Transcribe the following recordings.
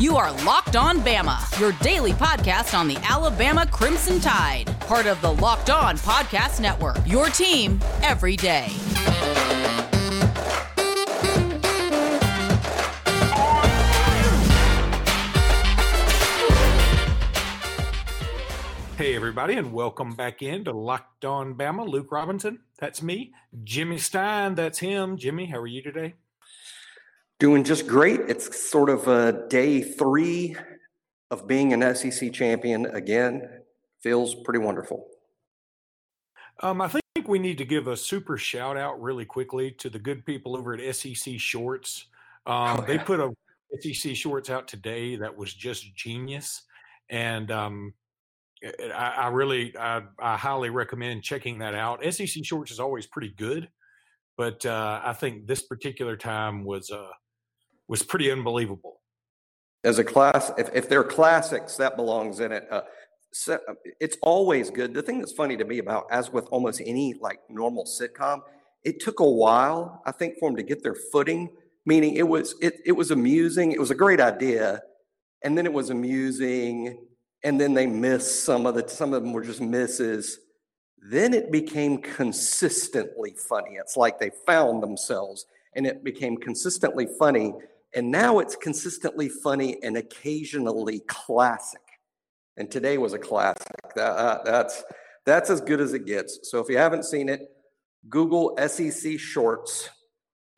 You are Locked On Bama, your daily podcast on the Alabama Crimson Tide, part of the Locked On Podcast Network. Your team every day. Hey, everybody, and welcome back in to Locked On Bama. Luke Robinson, that's me. Jimmy Stein, that's him. Jimmy, how are you today? Doing just great. It's sort of a day three of being an SEC champion again. Feels pretty wonderful. Um, I think we need to give a super shout out really quickly to the good people over at SEC Shorts. Um, oh, They put a SEC Shorts out today that was just genius, and um, I, I, really, I, I, highly recommend checking that out. SEC Shorts is always pretty good, but uh, I think this particular time was uh, was pretty unbelievable. As a class, if, if they're classics, that belongs in it. Uh, so uh, it's always good. The thing that's funny to me about, as with almost any like normal sitcom, it took a while, I think, for them to get their footing. Meaning, it was it it was amusing. It was a great idea, and then it was amusing, and then they missed some of the some of them were just misses. Then it became consistently funny. It's like they found themselves, and it became consistently funny and now it's consistently funny and occasionally classic. And today was a classic. That, uh, that's that's as good as it gets. So if you haven't seen it, Google SEC Shorts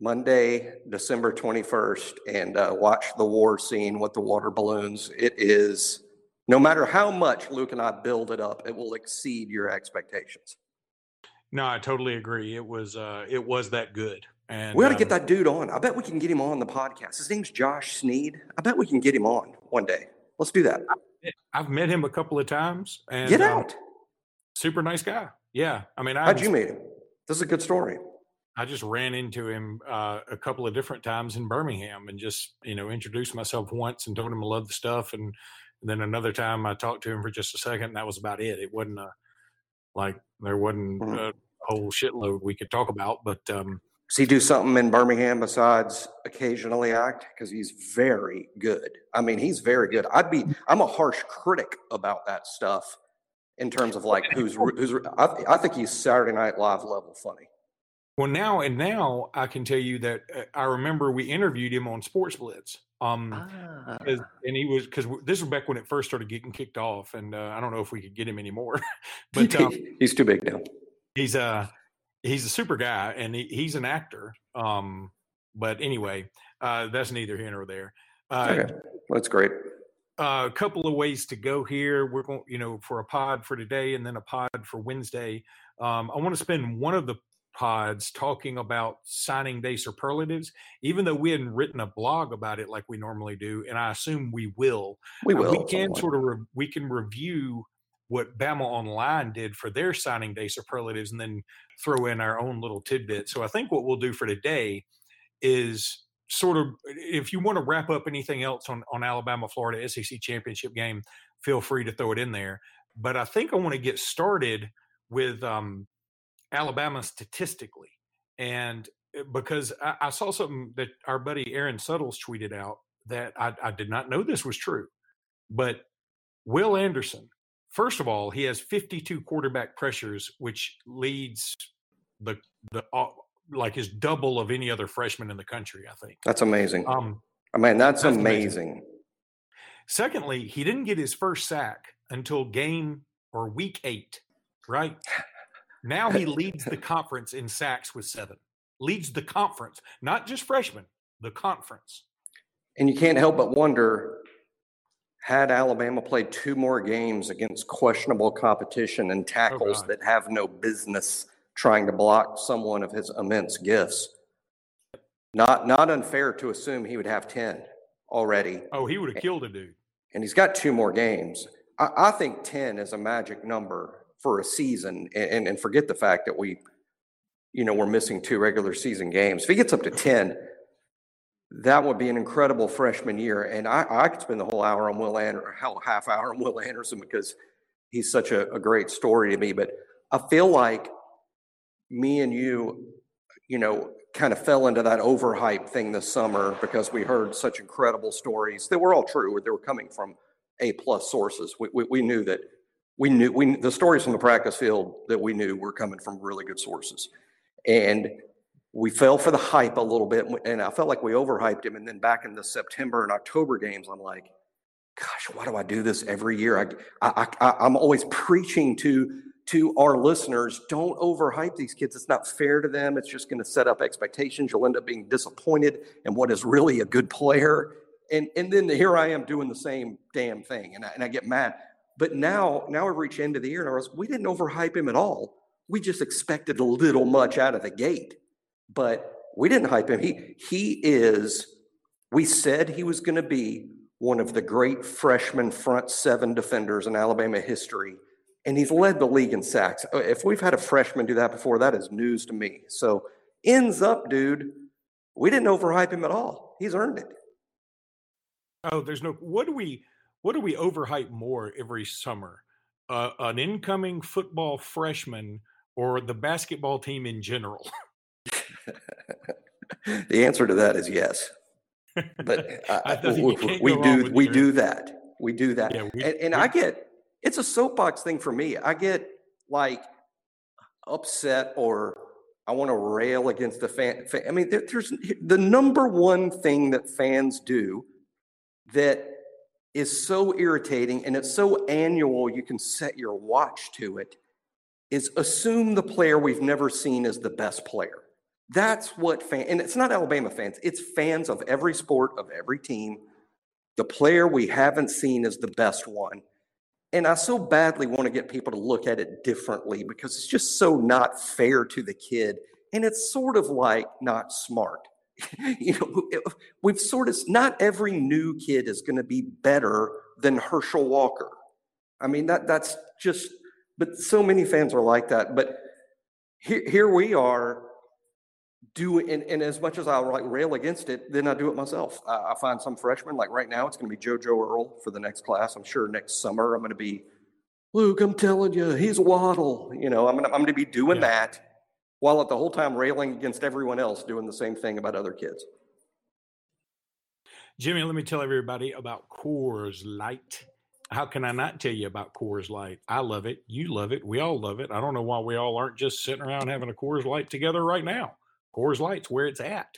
Monday, December 21st, and uh, watch the war scene with the water balloons. It is, no matter how much Luke and I build it up, it will exceed your expectations. No, I totally agree. It was uh, it was that good. And we ought to get um, that dude on. I bet we can get him on the podcast. His name's Josh Sneed. I bet we can get him on one day. Let's do that. I've met him a couple of times. And, get um, out. Um, super nice guy. Yeah. I mean, I how'd you meet him? This is a good story. I just ran into him uh, a couple of different times in Birmingham and just, you know, introduced myself once and told him I love the stuff. And, and, then another time I talked to him for just a second. And that was about it. It wasn't a, like, there wasn't mm-hmm. a whole shitload we could talk about. But, um, does he do something in Birmingham besides occasionally act? Because he's very good. I mean, he's very good. I'd be. I'm a harsh critic about that stuff in terms of like who's who's. I, I think he's Saturday Night Live level funny. Well, now and now I can tell you that uh, I remember we interviewed him on Sports Blitz. Um, ah. and he was because this was back when it first started getting kicked off, and uh, I don't know if we could get him anymore. but um, he's too big now. He's uh he's a super guy and he, he's an actor. Um, but anyway, uh, that's neither here nor there. Uh, okay, that's great. Uh, a couple of ways to go here. We're going, you know, for a pod for today and then a pod for Wednesday. Um, I want to spend one of the pods talking about signing day superlatives, even though we hadn't written a blog about it like we normally do, and I assume we will. We will. Uh, we can sort of re- we can review what Bama Online did for their signing day superlatives and then throw in our own little tidbit. So I think what we'll do for today is sort of if you want to wrap up anything else on, on Alabama Florida SEC championship game, feel free to throw it in there. But I think I want to get started with um, Alabama statistically. And uh, because I, I, saw something that our buddy Aaron Suttles tweeted out that I, I did not know this was true. But Will Anderson First of all, he has 52 quarterback pressures, which leads the the uh, like is double of any other freshman in the country. I think that's amazing. Um, I mean, that's, that's amazing. amazing. Secondly, he didn't get his first sack until game or week eight. Right now, he leads the conference in sacks with seven. Leads the conference, not just freshman, the conference. And you can't help but wonder had Alabama played two more games against questionable competition and oh, tackles oh that have no business trying to block someone of his immense gifts, not not unfair to assume he would have ten already. Oh, he would have killed a dude. And he's got two more games. I, I think ten is a magic number for a season, and, and forget the fact that we, you know, we're missing two regular season games. If he gets up to ten that would be an incredible freshman year. And I, I could spend the whole hour on Will Anderson, hell, half hour on Will Anderson because he's such a, a great story to me. But I feel like me and you, you know, kind of fell into that overhype thing this summer because we heard such incredible stories that were all true. They were coming from A plus sources. We, we, we knew that we knew we the stories from the practice field that we knew were coming from really good sources, and we fell for the hype a little bit. And I felt like we overhyped him. And then back in the September and October games, I'm like, gosh, why do I do this every year? I, I, I I'm always preaching to to our listeners, don't overhype these kids. It's not fair to them. It's just going to set up expectations. You'll end up being disappointed in what is really a good player. And, and then here I am doing the same damn thing, and I, and I get mad. But now, now we reach into the year, and I was, we didn't overhype him at all. We just expected a little much out of the gate, but we didn't hype him. He he is. We said he was going to be one of the great freshman front seven defenders in Alabama history and he's led the league in sacks. Uh, if we've had a freshman do that before, that is news to me. So ends up, dude, we didn't overhype him at all. He's earned it. Oh, there's no. What do we? What do we overhype more every summer? Uh, an incoming football freshman or the basketball team in general? the answer to that is yes. But uh, we, we do we do that. We do that. Yeah, we, and, and I get it's a soapbox thing for me. I get like upset or I want to rail against the fan. fan. I mean, there, there's the number one thing that fans do that is so irritating and it's so annual you can set your watch to it is assume the player we've never seen is the best player. That's what fan and it's not Alabama fans, it's fans of every sport, of every team. The player we haven't seen is the best one. And I so badly want to get people to look at it differently because it's just so not fair to the kid. And it's sort of like not smart. you know, we've sort of, not every new kid is going to be better than Herschel Walker. I mean, that that's just, but so many fans are like that. But here, here we are do and, and as much as I like rail against it, then I do it myself. I, I find some freshmen, like right now, it's going to be JoJo Earle for the next class. I'm sure next summer I'm going to be, Luke, I'm telling you, he's Waddle. You know, I'm going to, I'm going to be doing yeah. that while at the whole time railing against everyone else doing the same thing about other kids. Jimmy, let me tell everybody about Coors Light. How can I not tell you about Coors Light? I love it. You love it. We all love it. I don't know why we all aren't just sitting around having a Coors Light together right now. Coors Light's where it's at.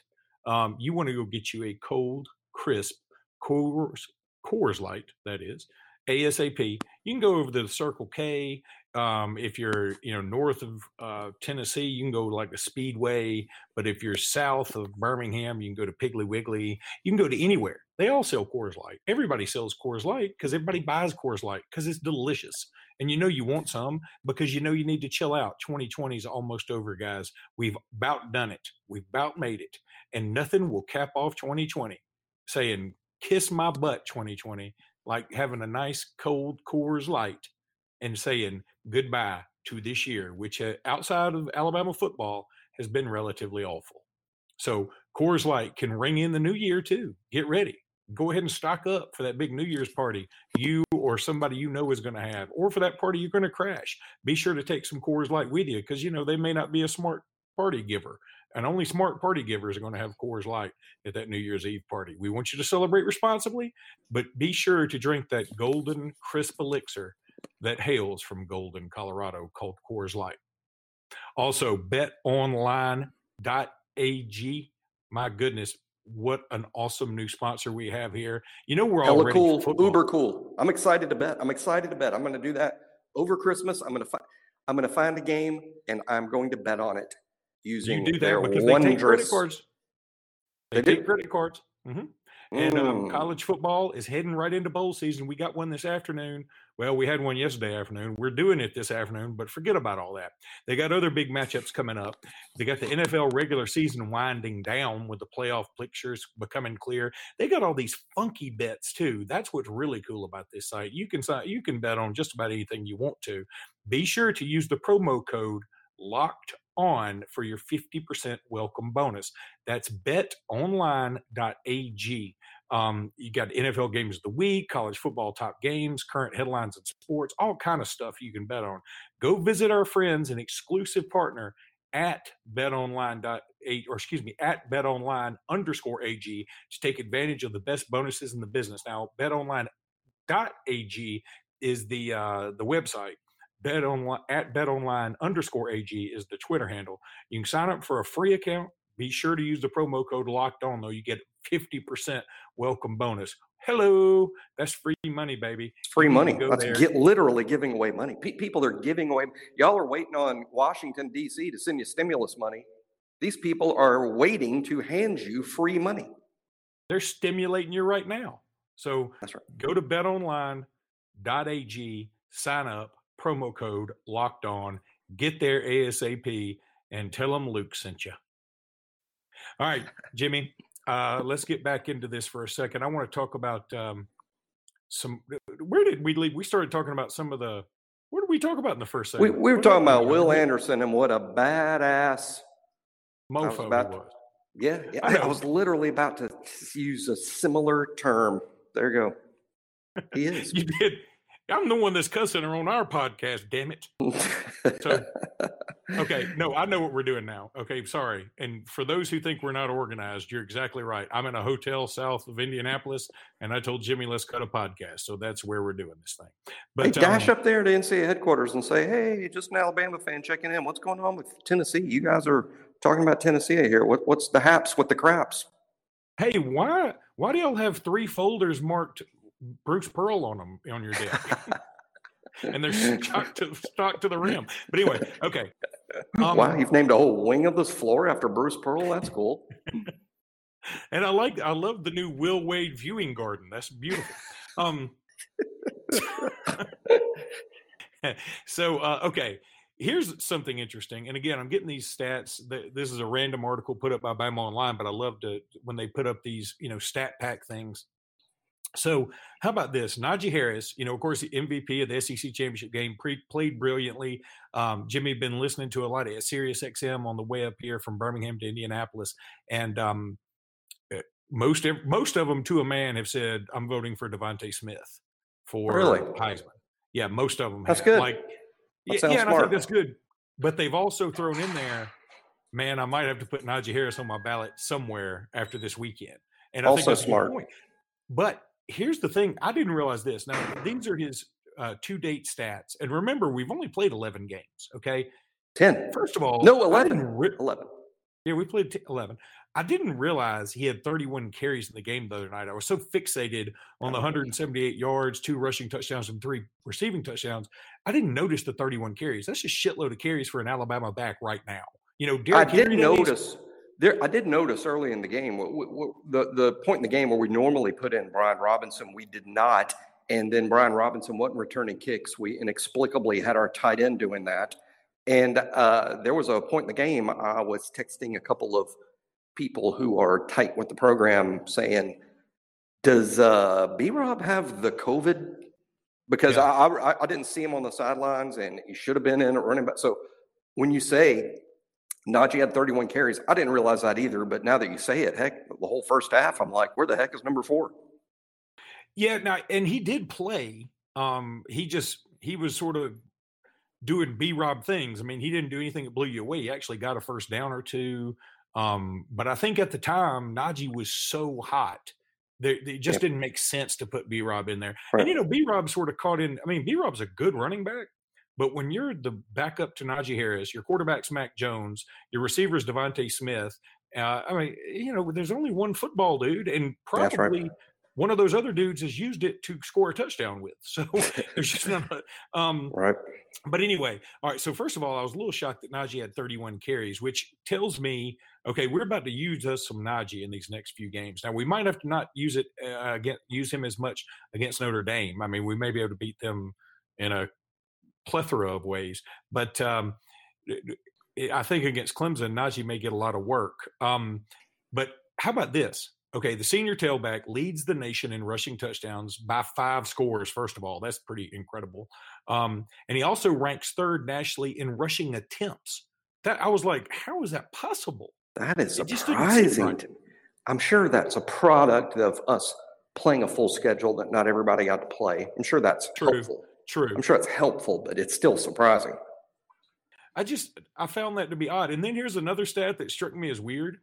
Um, you want to go get you a cold, crisp Coors, Coors Light, that is, ASAP. You can go over to the Circle K. Um, if you're, you know, north of uh, Tennessee, you can go like the Speedway. But if you're south of Birmingham, you can go to Piggly Wiggly. You can go to anywhere. They all sell Coors Light. Everybody sells Coors Light because everybody buys Coors Light because it's delicious. And you know you want some because you know you need to chill out. 2020 is almost over, guys. We've about done it. We've about made it. And nothing will cap off 2020 saying, kiss my butt 2020, like having a nice cold Coors Light and saying goodbye to this year, which uh, outside of Alabama football has been relatively awful. So Coors Light can ring in the new year too. Get ready go ahead and stock up for that big New Year's party you or somebody you know is going to have, or for that party you're going to crash. Be sure to take some Coors Light with you because you know they may not be a smart party giver, and only smart party givers are going to have Coors Light at that New Year's Eve party. We want you to celebrate responsibly, but be sure to drink that golden crisp elixir that hails from Golden, Colorado, called Coors Light. Also, betonline.ag. My goodness, what an awesome new sponsor we have here. You know, we're all cool, uber cool. I'm excited to bet. I'm excited to bet. I'm going to do that over Christmas. I'm going to find. I'm going to find a game and I'm going to bet on it using you do that because wondrous. They take credit cards. They, they take credit cards. Mm-hmm. And um, mm. college football is heading right into bowl season. We got one this afternoon. Well, we had one yesterday afternoon. We're doing it this afternoon, but forget about all that. They got other big matchups coming up. They got the NFL regular season winding down with the playoff pictures becoming clear. They got all these funky bets too. That's what's really cool about this site. You can you can bet on just about anything you want to. Be sure to use the promo code locked on for your 50% welcome bonus. That's betonline.ag. Um, you got NFL games of the week, college football top games, current headlines and sports, all kind of stuff you can bet on. Go visit our friends and exclusive partner at betonline.8 or excuse me at betonline underscore ag to take advantage of the best bonuses in the business. Now, betonline.ag is the uh, the website. Bet online at betonline underscore ag is the Twitter handle. You can sign up for a free account. Be sure to use the promo code locked on though. You get 50% welcome bonus. Hello, that's free money, baby. It's free money. That's get, literally giving away money. Pe- people are giving away. Y'all are waiting on Washington D.C. to send you stimulus money. These people are waiting to hand you free money. They're stimulating you right now. So that's right. Go to betonline.ag, sign up, promo code locked on, get there ASAP, and tell them Luke sent you. All right, Jimmy, uh, let's get back into this for a second. I want to talk about um, some. Where did we leave? We started talking about some of the. What did we talk about in the first segment? We, we were what talking about Will Anderson and what a badass mofo about, was. Yeah, yeah I, I, was literally about to use a similar term. There you go. He is. you did. I'm the one that's cussing her on our podcast, damn it. So, okay, no, I know what we're doing now. Okay, sorry. And for those who think we're not organized, you're exactly right. I'm in a hotel south of Indianapolis, and I told Jimmy, let's cut a podcast. So that's where we're doing this thing. But hey, dash um, up there to NCAA headquarters and say, hey, just an Alabama fan checking in. What's going on with Tennessee? You guys are talking about Tennessee here. What, what's the haps with the craps? Hey, why why do y'all have three folders marked Bruce Pearl on them on your deck. and they're stuck to stuck to the rim. But anyway, okay. Um, wow, you've named a whole wing of this floor after Bruce Pearl. That's cool. and I like I love the new Will Wade viewing garden. That's beautiful. Um so uh, okay, here's something interesting. And again, I'm getting these stats. This is a random article put up by Bama Online, but I love to when they put up these, you know, stat pack things so, how about this? Najee Harris, you know, of course, the MVP of the SEC championship game, pre- played brilliantly. Um, Jimmy been listening to a lot of Sirius XM on the way up here from Birmingham to Indianapolis, and um, eh, most most of them to a man have said, "I'm voting for DeVonta Smith for really? Heisman." Yeah, most of them. That's have. good. Like, that yeah, and I think that's good. But they've also thrown in there, man, I might have to put Najee Harris on my ballot somewhere after this weekend. And I also think that's smart. But here's the thing I didn't realize this. Now, these are his uh, to date stats. And remember, we've only played 11 games. Okay. 10. First of all, no, 11. Re- 11. Yeah, we played t- 11. I didn't realize he had 31 carries in the game the other night. I was so fixated on the 178 yards, two rushing touchdowns, and three receiving touchdowns. I didn't notice the 31 carries. That's a shitload of carries for an Alabama back right now. You know, Derrick I did notice. There, I did notice early in the game, the, the point in the game where we normally put in Brian Robinson, we did not. And then Brian Robinson wasn't returning kicks. We inexplicably had our tight end doing that. And uh, there was a point in the game, I was texting a couple of people who are tight with the program saying, Does uh, B Rob have the COVID? Because yeah. I, I, I didn't see him on the sidelines and he should have been in a running back. So when you say Najee had 31 carries. I didn't realize that either, but now that you say it, heck, the whole first half, I'm like, where the heck is number four? Yeah, now and he did play. Um, he just he was sort of doing B Rob things. I mean, he didn't do anything that blew you away. He actually got a first down or two. Um, but I think at the time Najee was so hot that it just yep. didn't make sense to put B Rob in there. Right. And you know, B Rob sort of caught in. I mean, B Rob's a good running back, but when you're the backup to Najee Harris, your quarterback's Mac Jones, your receiver's DeVonta Smith, uh, I mean, you know, there's only one football dude, and probably right. one of those other dudes has used it to score a touchdown with. So there's just not. A, um, right. But anyway, all right. So first of all, I was a little shocked that Najee had 31 carries, which tells me, okay, we're about to use us some Najee in these next few games. Now we might have to not use it uh, again, use him as much against Notre Dame. I mean, we may be able to beat them in a plethora of ways. But um, I think against Clemson, Najee may get a lot of work. Um, but how about this? Okay, the senior tailback leads the nation in rushing touchdowns by five scores. First of all, that's pretty incredible. Um, and he also ranks third nationally in rushing attempts. That I was like, how is that possible? That is surprising. Right. I'm sure that's a product of us playing a full schedule that not everybody got to play. I'm sure that's True. helpful. True. I'm sure it's helpful, but it's still surprising. I just I found that to be odd. And then here's another stat that struck me as weird.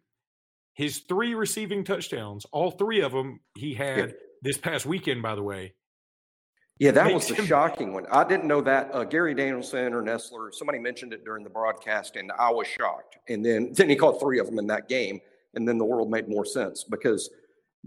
His three receiving touchdowns, all three of them he had yeah. this past weekend, by the way. Yeah, that was the him- shocking one. I didn't know that. Uh, Gary Danielson or Nessler, somebody mentioned it during the broadcast, and I was shocked. And then, then he caught three of them in that game, and then the world made more sense because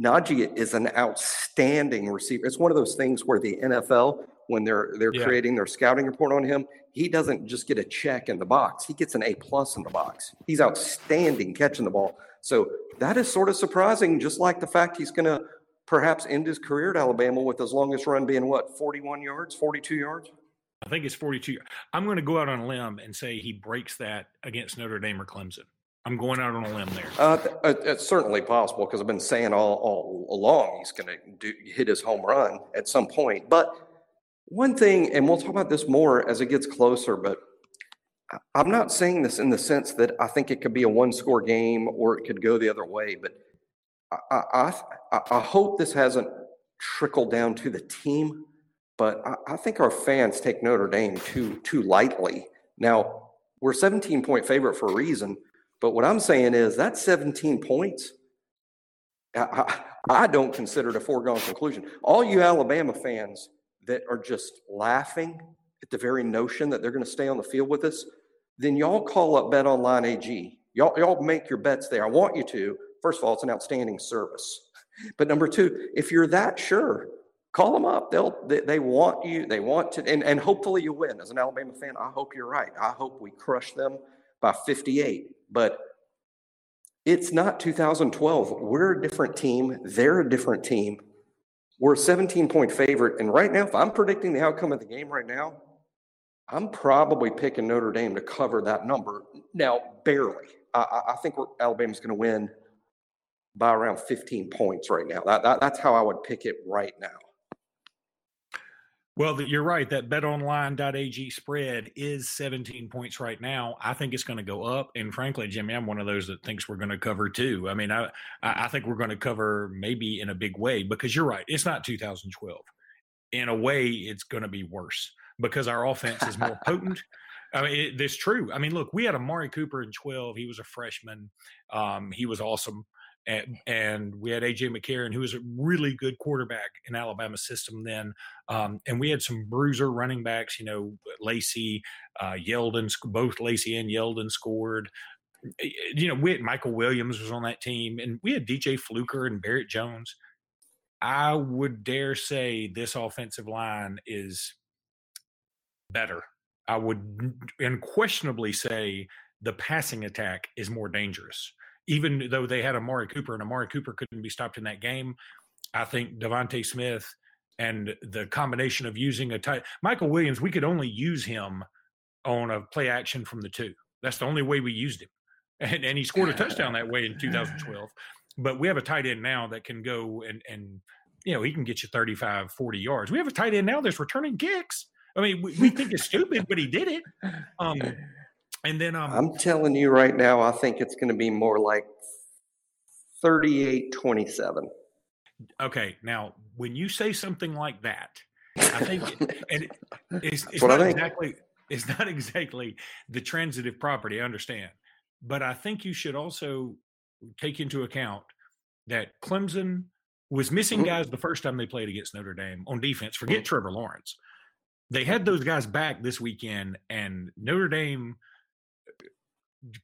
Najee is an outstanding receiver. It's one of those things where the NFL, when they're they're yeah. creating their scouting report on him, he doesn't just get a check in the box. He gets an A plus in the box. He's outstanding catching the ball. So that is sort of surprising, just like the fact he's going to perhaps end his career at Alabama with his longest run being what, 41 yards, 42 yards? I think it's 42. I'm going to go out on a limb and say he breaks that against Notre Dame or Clemson. I'm going out on a limb there. Uh, it's certainly possible because I've been saying all, all along he's going to hit his home run at some point. But one thing, and we'll talk about this more as it gets closer, but I'm not saying this in the sense that I think it could be a one score game or it could go the other way, but I, I, I hope this hasn't trickled down to the team. But I, think our fans take Notre Dame too too lightly. Now we're 17 point favorite for a reason, but what I'm saying is that 17 points. I, I don't consider it a foregone conclusion. All you Alabama fans that are just laughing at the very notion that they're going to stay on the field with us, then y'all call up Bet Online AG. Y'all, y'all make your bets there. I want you to. First of all, it's an outstanding service. But number two, if you're that sure, call them up. They'll they, they want you. They want to, and, and hopefully you win. As an Alabama fan, I hope you're right. I hope we crush them by 58. But it's not 2012. We're a different team. They're a different team. We're a 17 point favorite. And right now, if I'm predicting the outcome of the game right now, I'm probably picking Notre Dame to cover that number. Now, barely. I, I think Alabama's going to win by around 15 points right now. That, that, that's how I would pick it right now. Well, you're right. That betonline.ag spread is 17 points right now. I think it's going to go up. And frankly, Jimmy, I'm one of those that thinks we're going to cover too. I mean, I, I think we're going to cover maybe in a big way because you're right. It's not 2012. In a way, it's going to be worse because our offense is more potent. I mean, it, it's true. I mean, look, we had Amari Cooper in 12. He was a freshman. Um, he was awesome. And, and, we had AJ McCarron, who was a really good quarterback in Alabama system then. Um, and we had some bruiser running backs, you know, Lacy, uh, Yeldon, both Lacy and Yeldon scored. You know, we had Michael Williams was on that team, and we had DJ Fluker and Barrett Jones. I would dare say this offensive line is better. I would unquestionably say the passing attack is more dangerous even though they had Amari Cooper and Amari Cooper couldn't be stopped in that game, I think DeVonta Smith and the combination of using a tight Michael Williams, we could only use him on a play action from the two. That's the only way we used him. And, and he scored a touchdown that way in 2012. But we have a tight end now that can go and, and you know, he can get you 35, 40 yards. We have a tight end now that's returning kicks. I mean, we, we think it's stupid, but he did it. Um, and then um, I'm telling you right now, I think it's going to be more like 38 27. Okay. Now, when you say something like that, I think and it's, it's not exactly it's not exactly the transitive property, I understand. But I think you should also take into account that Clemson was missing mm-hmm. guys the first time they played against Notre Dame on defense. Forget mm-hmm. Trevor Lawrence. They had those guys back this weekend, and Notre Dame –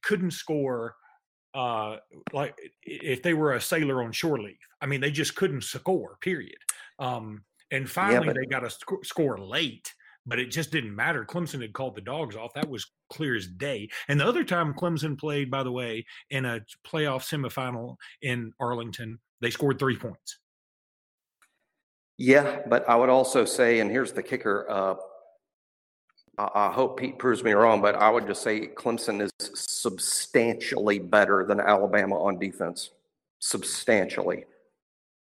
couldn't score uh, like if they were a sailor on shore leave. I mean, they just couldn't score. Period. Um, and finally, yeah, but- they got a sc- score late, but it just didn't matter. Clemson had called the dogs off. That was clear as day. And the other time Clemson played, by the way, in a playoff semifinal in Arlington, they scored three points. Yeah, but I would also say, and here's the kicker: uh, I, hope Pete proves me wrong, but I would just say Clemson is substantially better than Alabama on defense. Substantially.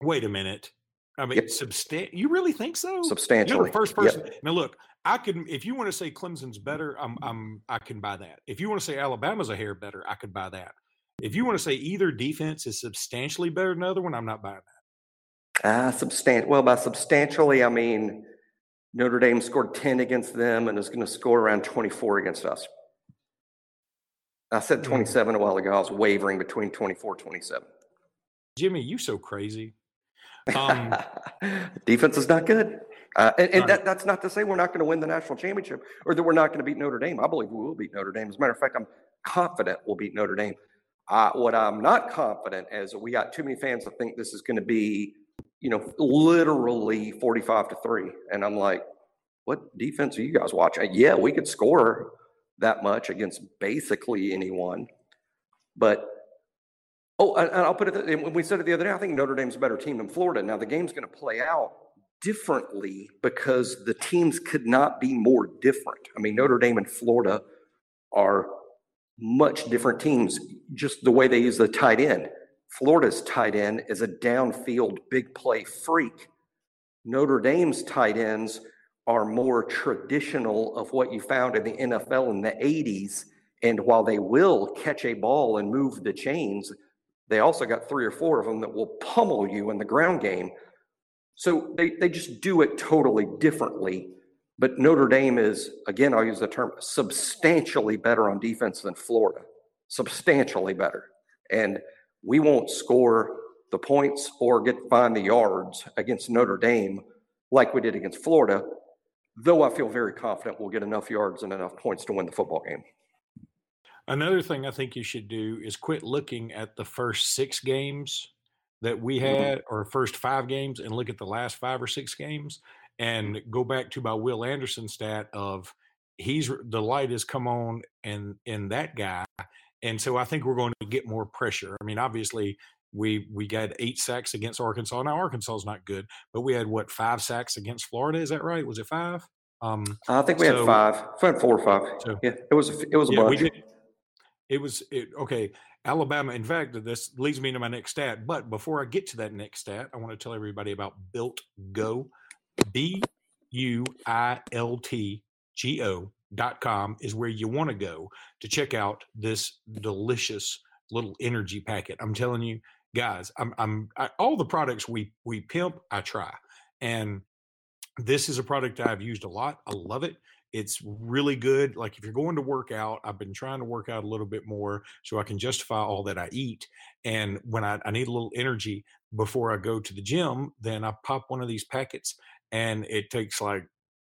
Wait a minute. I mean, yep. substan- You really think so? Substantially. You're the first person. Yep. Now, look, I can. If you want to say Clemson's better, I'm, I'm. I can buy that. If you want to say Alabama's a hair better, I could buy that. If you want to say either defense is substantially better than the other one, I'm not buying that. Ah, uh, substan- Well, by substantially, I mean Notre Dame scored 10 against them and is going to score around 24 against us. I said 27 a while ago. I was wavering between 24, 27. Jimmy, you so crazy. Um, Defense is not good. Uh, and and that, that's not to say we're not going to win the national championship or that we're not going to beat Notre Dame. I believe we will beat Notre Dame. As a matter of fact, I'm confident we'll beat Notre Dame. Uh, what I'm not confident is we got too many fans that think this is going to be, you know, literally 45 to three. And I'm like, what defense are you guys watching? Uh, yeah, we could score that much against basically anyone. But oh, and I'll put it. When we said it the other day, I think Notre Dame's a better team than Florida. Now the game's going to play out differently because the teams could not be more different. I mean, Notre Dame and Florida are much different teams. Just the way they use the tight end. Florida's tight end is a downfield big play freak. Notre Dame's tight ends are more traditional of what you found in the NFL in the 80s. And while they will catch a ball and move the chains, they also got three or four of them that will pummel you in the ground game. So they, they just do it totally differently. But Notre Dame is, again, I'll use the term substantially better on defense than Florida, substantially better. And we won't score the points or get find the yards against Notre Dame like we did against Florida though I feel very confident we'll get enough yards and enough points to win the football game. Another thing I think you should do is quit looking at the first six games that we mm-hmm. had or first five games and look at the last five or six games and go back to my Will Anderson stat of he's the light has come on and in that guy. And so I think we're going to get more pressure. I mean, obviously we we got eight sacks against Arkansas. Now Arkansas is not good, but we had what five sacks against Florida? Is that right? Was it five? Um, I think we so, had five, we had four or five. So, yeah, it was it was a yeah, bunch. Did, it was it, okay. Alabama. In fact, this leads me to my next stat. But before I get to that next stat, I want to tell everybody about Built Go. B U I L T G O dot com is where you want to go to check out this delicious little energy packet. I'm telling you, guys, I'm, I'm I, all the products we we pimp, I try, and this is a product I've used a lot. I love it. It's really good. Like if you're going to work out, I've been trying to work out a little bit more so I can justify all that I eat. And when I, I need a little energy before I go to the gym, then I pop one of these packets and it takes like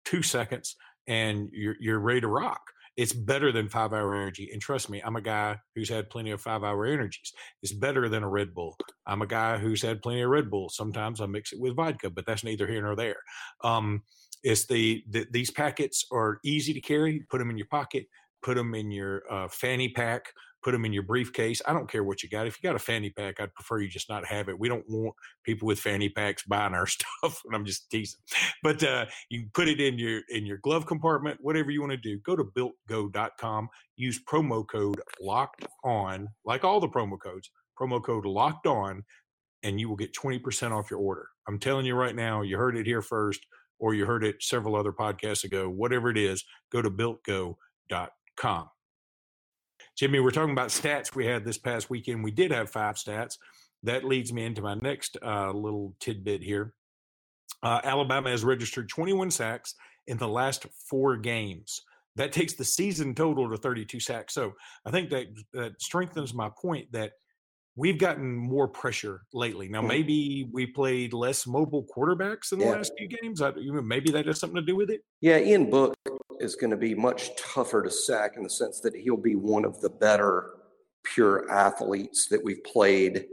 two seconds and you're you're ready to rock it's better than five hour energy. And trust me, I'm a guy who's had plenty of five hour energies. It's better than a Red Bull. I'm a guy who's had plenty of Red Bull. Sometimes I mix it with vodka, but that's neither here nor there. Um, it's the, the, these packets are easy to carry. Put them in your pocket. Put them in your uh, fanny pack put them in your briefcase. I don't care what you got. If you got a fanny pack, I'd prefer you just not have it. We don't want people with fanny packs buying our stuff. And I'm just teasing. But uh, you put it in your in your glove compartment, whatever you want to do. Go to builtgo.com. Use promo code locked on, like all the promo codes. Promo code locked on, and you will get 20% off your order. I'm telling you right now, you heard it here first, or you heard it several other podcasts ago. Whatever it is, go to builtgo.com. Jimmy, we're talking about stats we had this past weekend. We did have five stats. That leads me into my next uh, little tidbit here. Uh, Alabama has registered 21 sacks in the last four games. That takes the season total to 32 sacks. So I think that that strengthens my point that we've gotten more pressure lately. Now, maybe we played less mobile quarterbacks in the yeah. last few games. I, maybe that has something to do with it. Yeah, Ian Book is going to be much tougher to sack in the sense that he'll be one of the better pure athletes that we've played.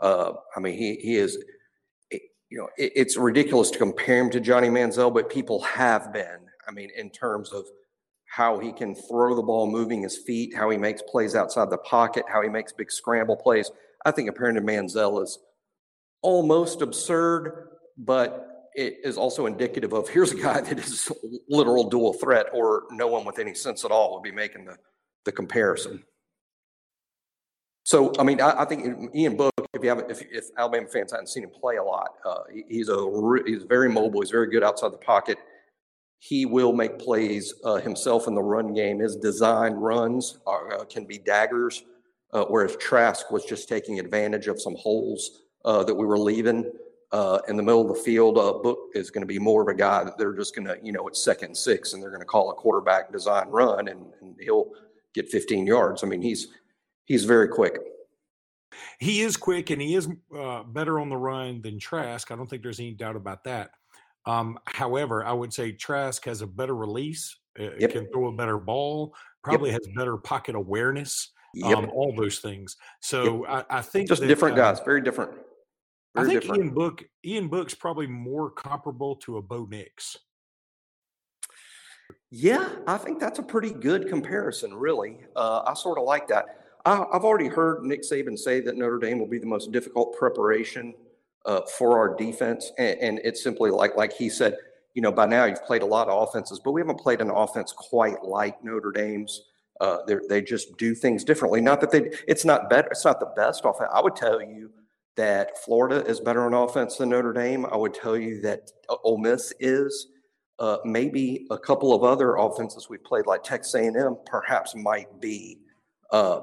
Uh, I mean, he he is. You know, it, it's ridiculous to compare him to Johnny Manziel, but people have been. I mean, in terms of how he can throw the ball moving his feet, how he makes plays outside the pocket, how he makes big scramble plays. I think to Manziel is almost absurd, but it is also indicative of here's a guy that is literal dual threat, or no one with any sense at all would be making the, the comparison. So, I mean, I, I think Ian Book, if you have, if, if Alabama fans haven't seen him play a lot, uh, he's a he's very mobile. He's very good outside the pocket he will make plays uh, himself in the run game. His design runs are, uh, can be daggers, uh, whereas Trask was just taking advantage of some holes uh, that we were leaving uh, in the middle of the field. Uh, Book is going to be more of a guy that they're just going to, you know, it's second six, and they're going to call a quarterback design run, and, and he'll get 15 yards. I mean, he's he's very quick. He is quick and he is uh, better on the run than Trask. I don't think there's any doubt about that. Um, however, I would say Trask has a better release, uh, yep. can throw a better ball, probably yep. has better pocket awareness, yep. um, all those things. So I, I, think just that, different uh, guys, very different. Very I think different. Ian Book Ian Book's probably more comparable to a Bo Nix. Yeah, I think that's a pretty good comparison, really. Uh, I sort of like that. I, have already heard Nick Saban say that Notre Dame will be the most difficult preparation uh, for our defense, and, and, it's simply like like he said. You know, by now you've played a lot of offenses, but we haven't played an offense quite like Notre Dame's. Uh, they just do things differently. Not that they, it's not better. It's not the best offense. I would tell you that Florida is better on offense than Notre Dame. I would tell you that Ole Miss is. Uh, maybe a couple of other offenses we've played, like Texas A&M, perhaps might be. Uh,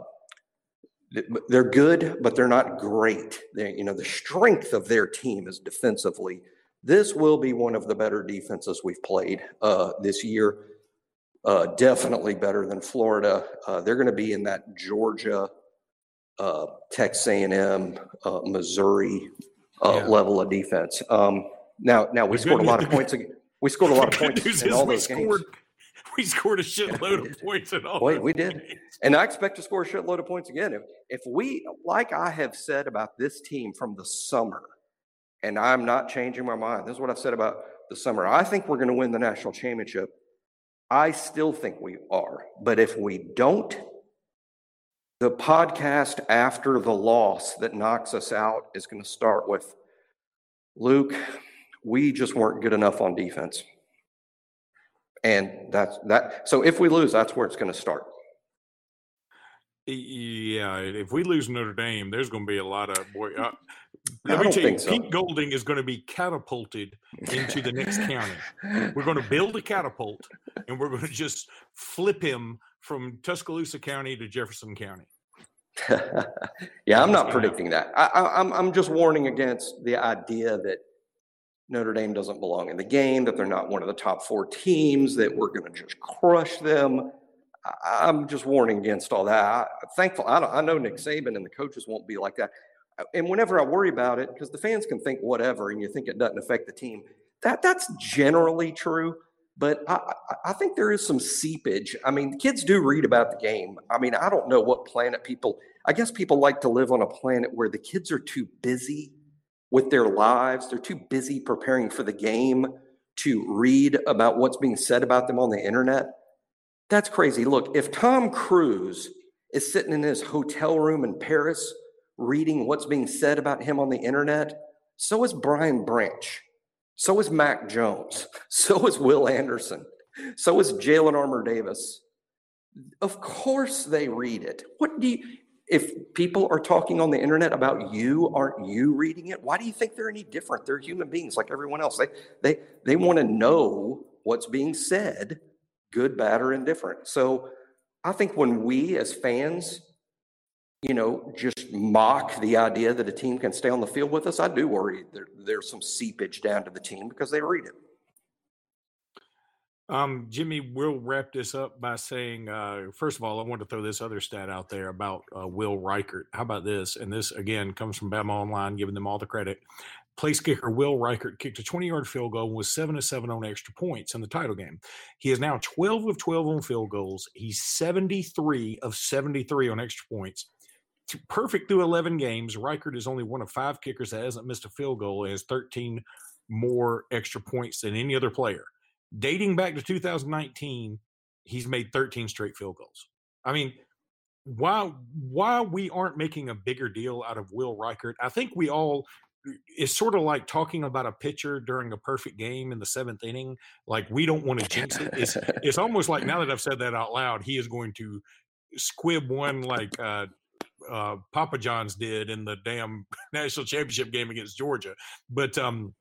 they're good, but they're not great. They, you know, the strength of their team is defensively. This will be one of the better defenses we've played uh, this year. Uh, definitely better than Florida. Uh, they're going to be in that Georgia, uh, Texas A&M, uh, Missouri uh, yeah. level of defense. Um, now, now we scored a lot of points. We scored a lot of points in all those games. We scored a shitload of points at all. Wait, we did. And I expect to score a shitload of points again. If, if we, like I have said about this team from the summer, and I'm not changing my mind, this is what I've said about the summer. I think we're going to win the national championship. I still think we are. But if we don't, the podcast after the loss that knocks us out is going to start with Luke, we just weren't good enough on defense. And that's that. So if we lose, that's where it's going to start. Yeah, if we lose Notre Dame, there's going to be a lot of boy. Uh, let me tell you, so. Pete Golding is going to be catapulted into the next county. We're going to build a catapult, and we're going to just flip him from Tuscaloosa County to Jefferson County. yeah, I'm not predicting that. I, I, I'm I'm just warning against the idea that Notre Dame doesn't belong in the game, that they're not one of the top four teams, that we're going to just crush them. I'm just warning against all that. I, thankful, I, I know Nick Saban and the coaches won't be like that. And whenever I worry about it, because the fans can think whatever, and you think it doesn't affect the team, that that's generally true. But I, I think there is some seepage. I mean, kids do read about the game. I mean, I don't know what planet people. I guess people like to live on a planet where the kids are too busy with their lives. They're too busy preparing for the game to read about what's being said about them on the internet. That's crazy. Look, if Tom Cruise is sitting in his hotel room in Paris reading what's being said about him on the internet, so is Brian Branch. So is Mac Jones. So is Will Anderson. So is Jalen Armour Davis. Of course they read it. What do you if people are talking on the internet about you, aren't you reading it? Why do you think they're any different? They're human beings like everyone else. They they they want to know what's being said, good, bad, or indifferent. So I think when we as fans, you know, just mock the idea that a team can stay on the field with us, I do worry there, there's some seepage down to the team because they read it. Um, Jimmy, we'll wrap this up by saying, uh, first of all, I want to throw this other stat out there about uh, Will Reichard. How about this? And this again comes from Bama Online, giving them all the credit. Place kicker Will Reichard kicked a 20 yard field goal and was 7 to 7 on extra points in the title game. He is now 12 of 12 on field goals. He's 73 of 73 on extra points. Perfect through 11 games. Reichard is only one of five kickers that hasn't missed a field goal and has 13 more extra points than any other player dating back to 2019, he's made 13 straight field goals. I mean, why why we aren't making a bigger deal out of Will Reichard? I think we all it's sort of like talking about a pitcher during a perfect game in the seventh inning. Like we don't want to jinx it. It's it's almost like now that I've said that out loud, he is going to squib one like uh, uh, Papa John's did in the damn national championship game against Georgia. But um,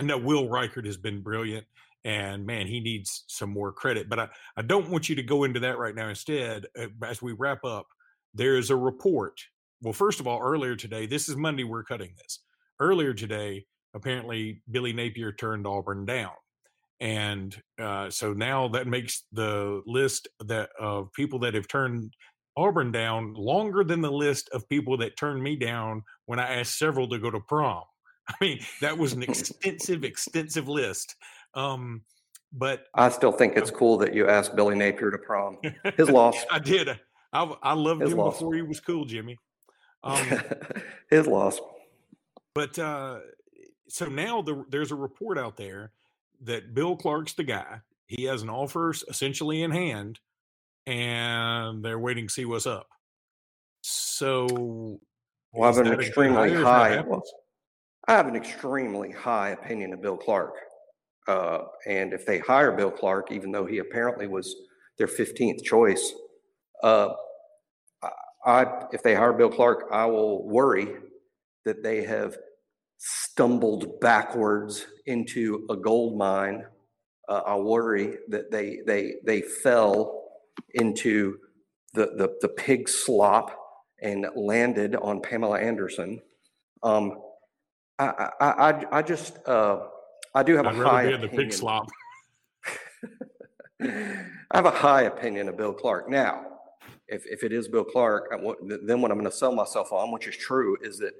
no, Will Reichard has been brilliant and man, he needs some more credit. But I, I don't want you to go into that right now. Instead, uh, as we wrap up, there is a report. Well, first of all, earlier today, this is Monday, we're cutting this. Earlier today, apparently Billy Napier turned Auburn down. and uh, so now that makes the list that of people that have turned Auburn down longer than the list of people that turned me down when I asked several to go to prom. I mean, that was an extensive, extensive list. Um, but I still think it's cool that you asked Billy Napier to prom. His loss. I did. I, I loved His him loss. before he was cool, Jimmy. Um, His loss. But uh, so now the, there's a report out there that Bill Clark's the guy. He has an offer essentially in hand, and they're waiting to see what's up. So, well, I have an extremely high. Well, I have an extremely high opinion of Bill Clark. Uh, and if they hire Bill Clark, even though he apparently was their 15th choice, uh, I, if they hire Bill Clark, I will worry that they have stumbled backwards into a gold mine. Uh, I worry that they they they fell into the the, the pig slop and landed on Pamela Anderson. Um, I, I I I just uh, I do have I'd a high opinion. the pig slop. I have a high opinion of Bill Clark. Now, if, if it is Bill Clark, then what I'm going to sell myself on, which is true, is that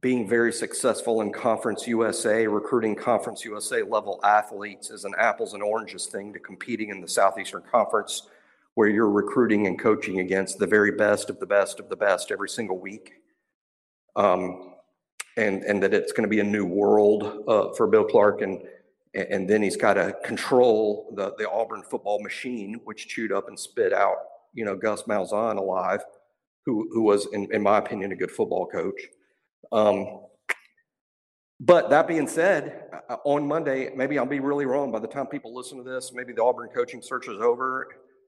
being very successful in Conference USA, recruiting Conference USA level athletes is an apples and oranges thing to competing in the Southeastern Conference, where you're recruiting and coaching against the very best of the best of the best every single week. Um, and and that it's going to be a new world uh, for Bill Clark, and and then he's got to control the the Auburn football machine, which chewed up and spit out, you know, Gus Malzahn alive, who who was, in, in my opinion, a good football coach. Um, but that being said, uh, on Monday, maybe I'll be really wrong. By the time people listen to this, maybe the Auburn coaching search is over,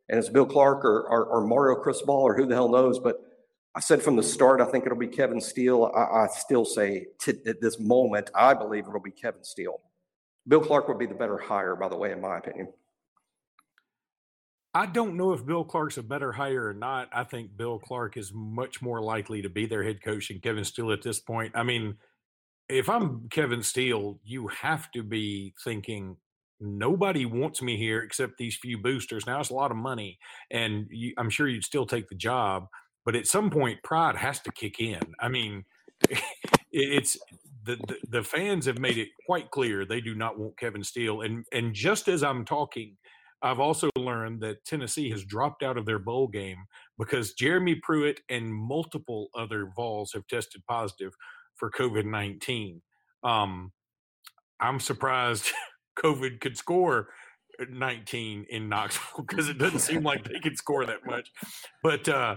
and it's Bill Clark or, or, or Mario Cristobal or who the hell knows. But I said from the start, I think it'll be Kevin Steele. I, I still say to, at this moment, I believe it'll be Kevin Steele. Bill Clark would be the better hire, by the way, in my opinion. I don't know if Bill Clark's a better hire or not. I think Bill Clark is much more likely to be their head coach than Kevin Steele at this point. I mean, if I'm Kevin Steele, you have to be thinking nobody wants me here except these few boosters. Now it's a lot of money, and you, I'm sure you'd still take the job but at some point pride has to kick in. I mean it's the, the, the fans have made it quite clear they do not want kevin steele. And and just as i'm talking i've also learned that tennessee has dropped out of their bowl game because jeremy pruitt and multiple other vols have tested positive for covid-19 um, i'm surprised covid could score 19 in knoxville because it doesn't seem like they could score that much. But uh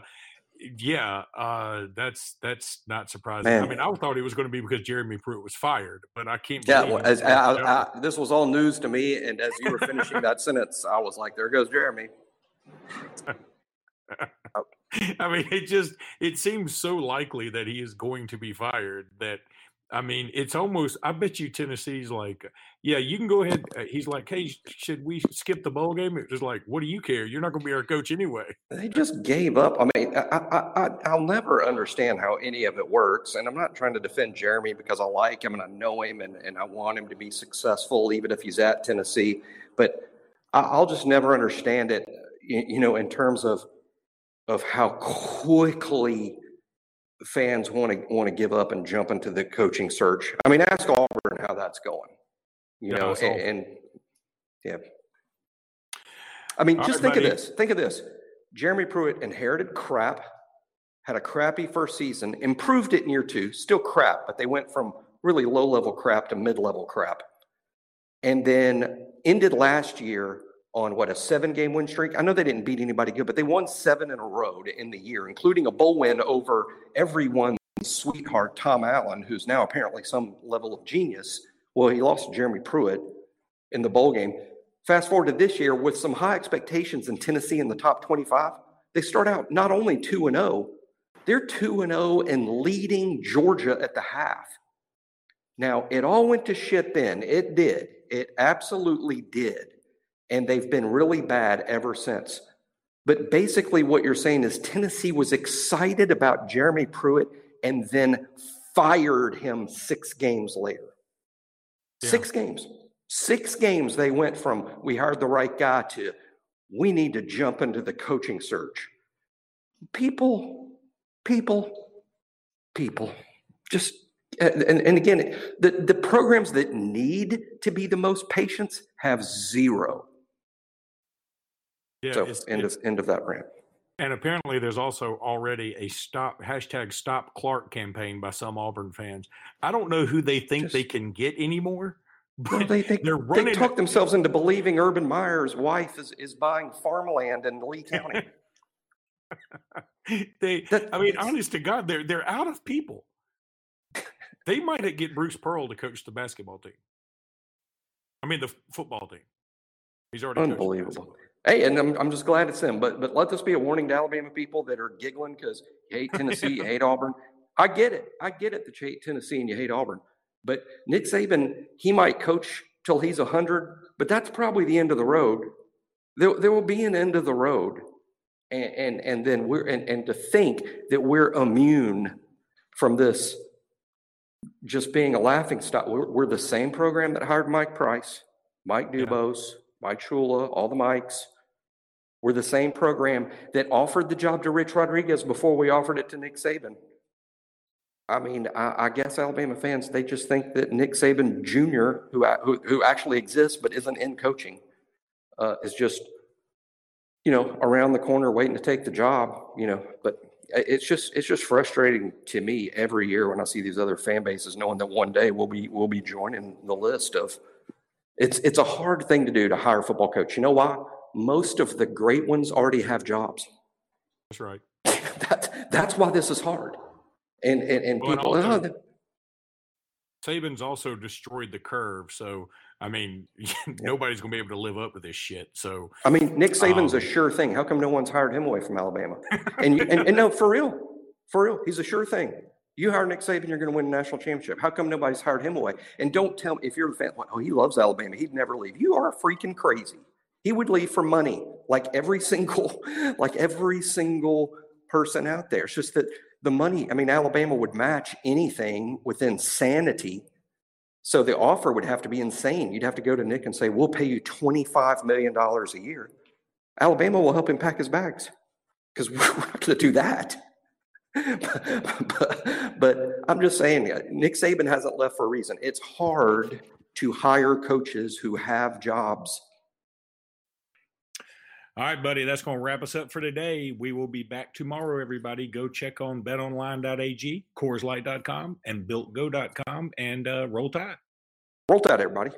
yeah, uh, that's that's not surprising. Man. I mean, I thought it was going to be because Jeremy Pruitt was fired, but I can't. Yeah, well, as, I, I, this was all news to me, and as you were finishing that sentence, I was like, "There goes Jeremy." I mean, it just it seems so likely that he is going to be fired that I mean, it's almost. I bet you Tennessee's like, yeah, you can go ahead. Uh, he's like, hey, should we skip the bowl game? It's just like, what do you care? You're not going to be our coach anyway. They just gave up. I mean, I, I, will never understand how any of it works. And I'm not trying to defend Jeremy because I like him and I know him and, and I want him to be successful, even if he's at Tennessee. But I'll just never understand it, you know, in terms of of how quickly fans want to want to give up and jump into the coaching search. I mean, ask Auburn how that's going. You know, and, and, yeah. I mean, All just right, think buddy. of this. Think of this. Jeremy Pruitt inherited crap, had a crappy first season, improved it in year two, still crap, but they went from really low level crap to mid level crap. And then ended last year on what a seven game win streak. I know they didn't beat anybody good, but they won seven in a row end the year, including a bowl win over everyone's sweetheart, Tom Allen, who's now apparently some level of genius. Well, he lost Jeremy Pruitt in the bowl game. Fast forward to this year with some high expectations in Tennessee in the top 25. They start out not only 2 and 0, they're 2 and 0 and leading Georgia at the half. Now, it all went to shit then. It did. It absolutely did and they've been really bad ever since. But basically, what you're saying is Tennessee was excited about Jeremy Pruitt and then fired him six games later. Yeah. Six games. Six games they went from we hired the right guy to we need to jump into the coaching search. People, people, people, just and, and again, the, the programs that need to be the most patients have zero. Yeah, so it's- end it's- of end of that rant. And apparently, there's also already a stop hashtag Stop Clark campaign by some Auburn fans. I don't know who they think they can get anymore, Well, but they they, they're they talk themselves into believing Urban Meyer's wife is, is buying farmland in Lee County. they, That- I mean, honest to God, they're they're out of people. They might get Bruce Pearl to coach the basketball team. I mean, the football team. He's already Unbelievable. Hey, and I'm, I'm just glad it's them. But but let this be a warning to Alabama people that are giggling because you hate Tennessee, you hate Auburn. I get it. I get it that you hate Tennessee and you hate Auburn. But Nick Saban, he might coach till he's 100, but that's probably the end of the road. There, there will be an end of the road. And, and, and then we're, and, and to think that we're immune from this just being a laughing stock. We're, we're the same program that hired Mike Price, Mike Yeah. Dubose, Mike Shula, all the Mikes. We're the same program that offered the job to Rich Rodriguez before we offered it to Nick Saban. I mean, I, I guess Alabama fans, they just think that Nick Saban Jr., who, who, who actually exists but isn't in coaching, uh, is just, you know, around the corner waiting to take the job, you know, but it's just, it's just frustrating to me every year when I see these other fan bases knowing that one day we'll be, we'll be joining the list of, it's, it's a hard thing to do to hire a football coach. You know why? Most of the great ones already have jobs. That's right. That, that's why this is hard. And, and, and Well, and people, also- oh, Saban's also destroyed the curve, so I mean, nobody's going to be able to live up to this shit. So I mean, Nick Saban's a Um, sure thing. How come no one's hired him away from Alabama? And, you, and, and no, for real, for real, he's a sure thing. You hire Nick Saban, you're going to win a national championship. How come nobody's hired him away? And don't tell me if you're the fan, like, oh, he loves Alabama. He'd never leave. You are freaking crazy. He would leave for money, like every single, like every single person out there. It's just that the money. I mean, Alabama would match anything within sanity. So the offer would have to be insane. You'd have to go to Nick and say, "We'll pay you twenty-five million dollars a year." Alabama will help him pack his bags because we're not going to do that. but, but I'm just saying, Nick Saban hasn't left for a reason. It's hard to hire coaches who have jobs. All right, buddy, that's going to wrap us up for today. We will be back tomorrow, everybody. Go check on betonline.ag, CoorsLight.com, and BuiltGo.com, and uh, roll tide. Roll Tide, everybody.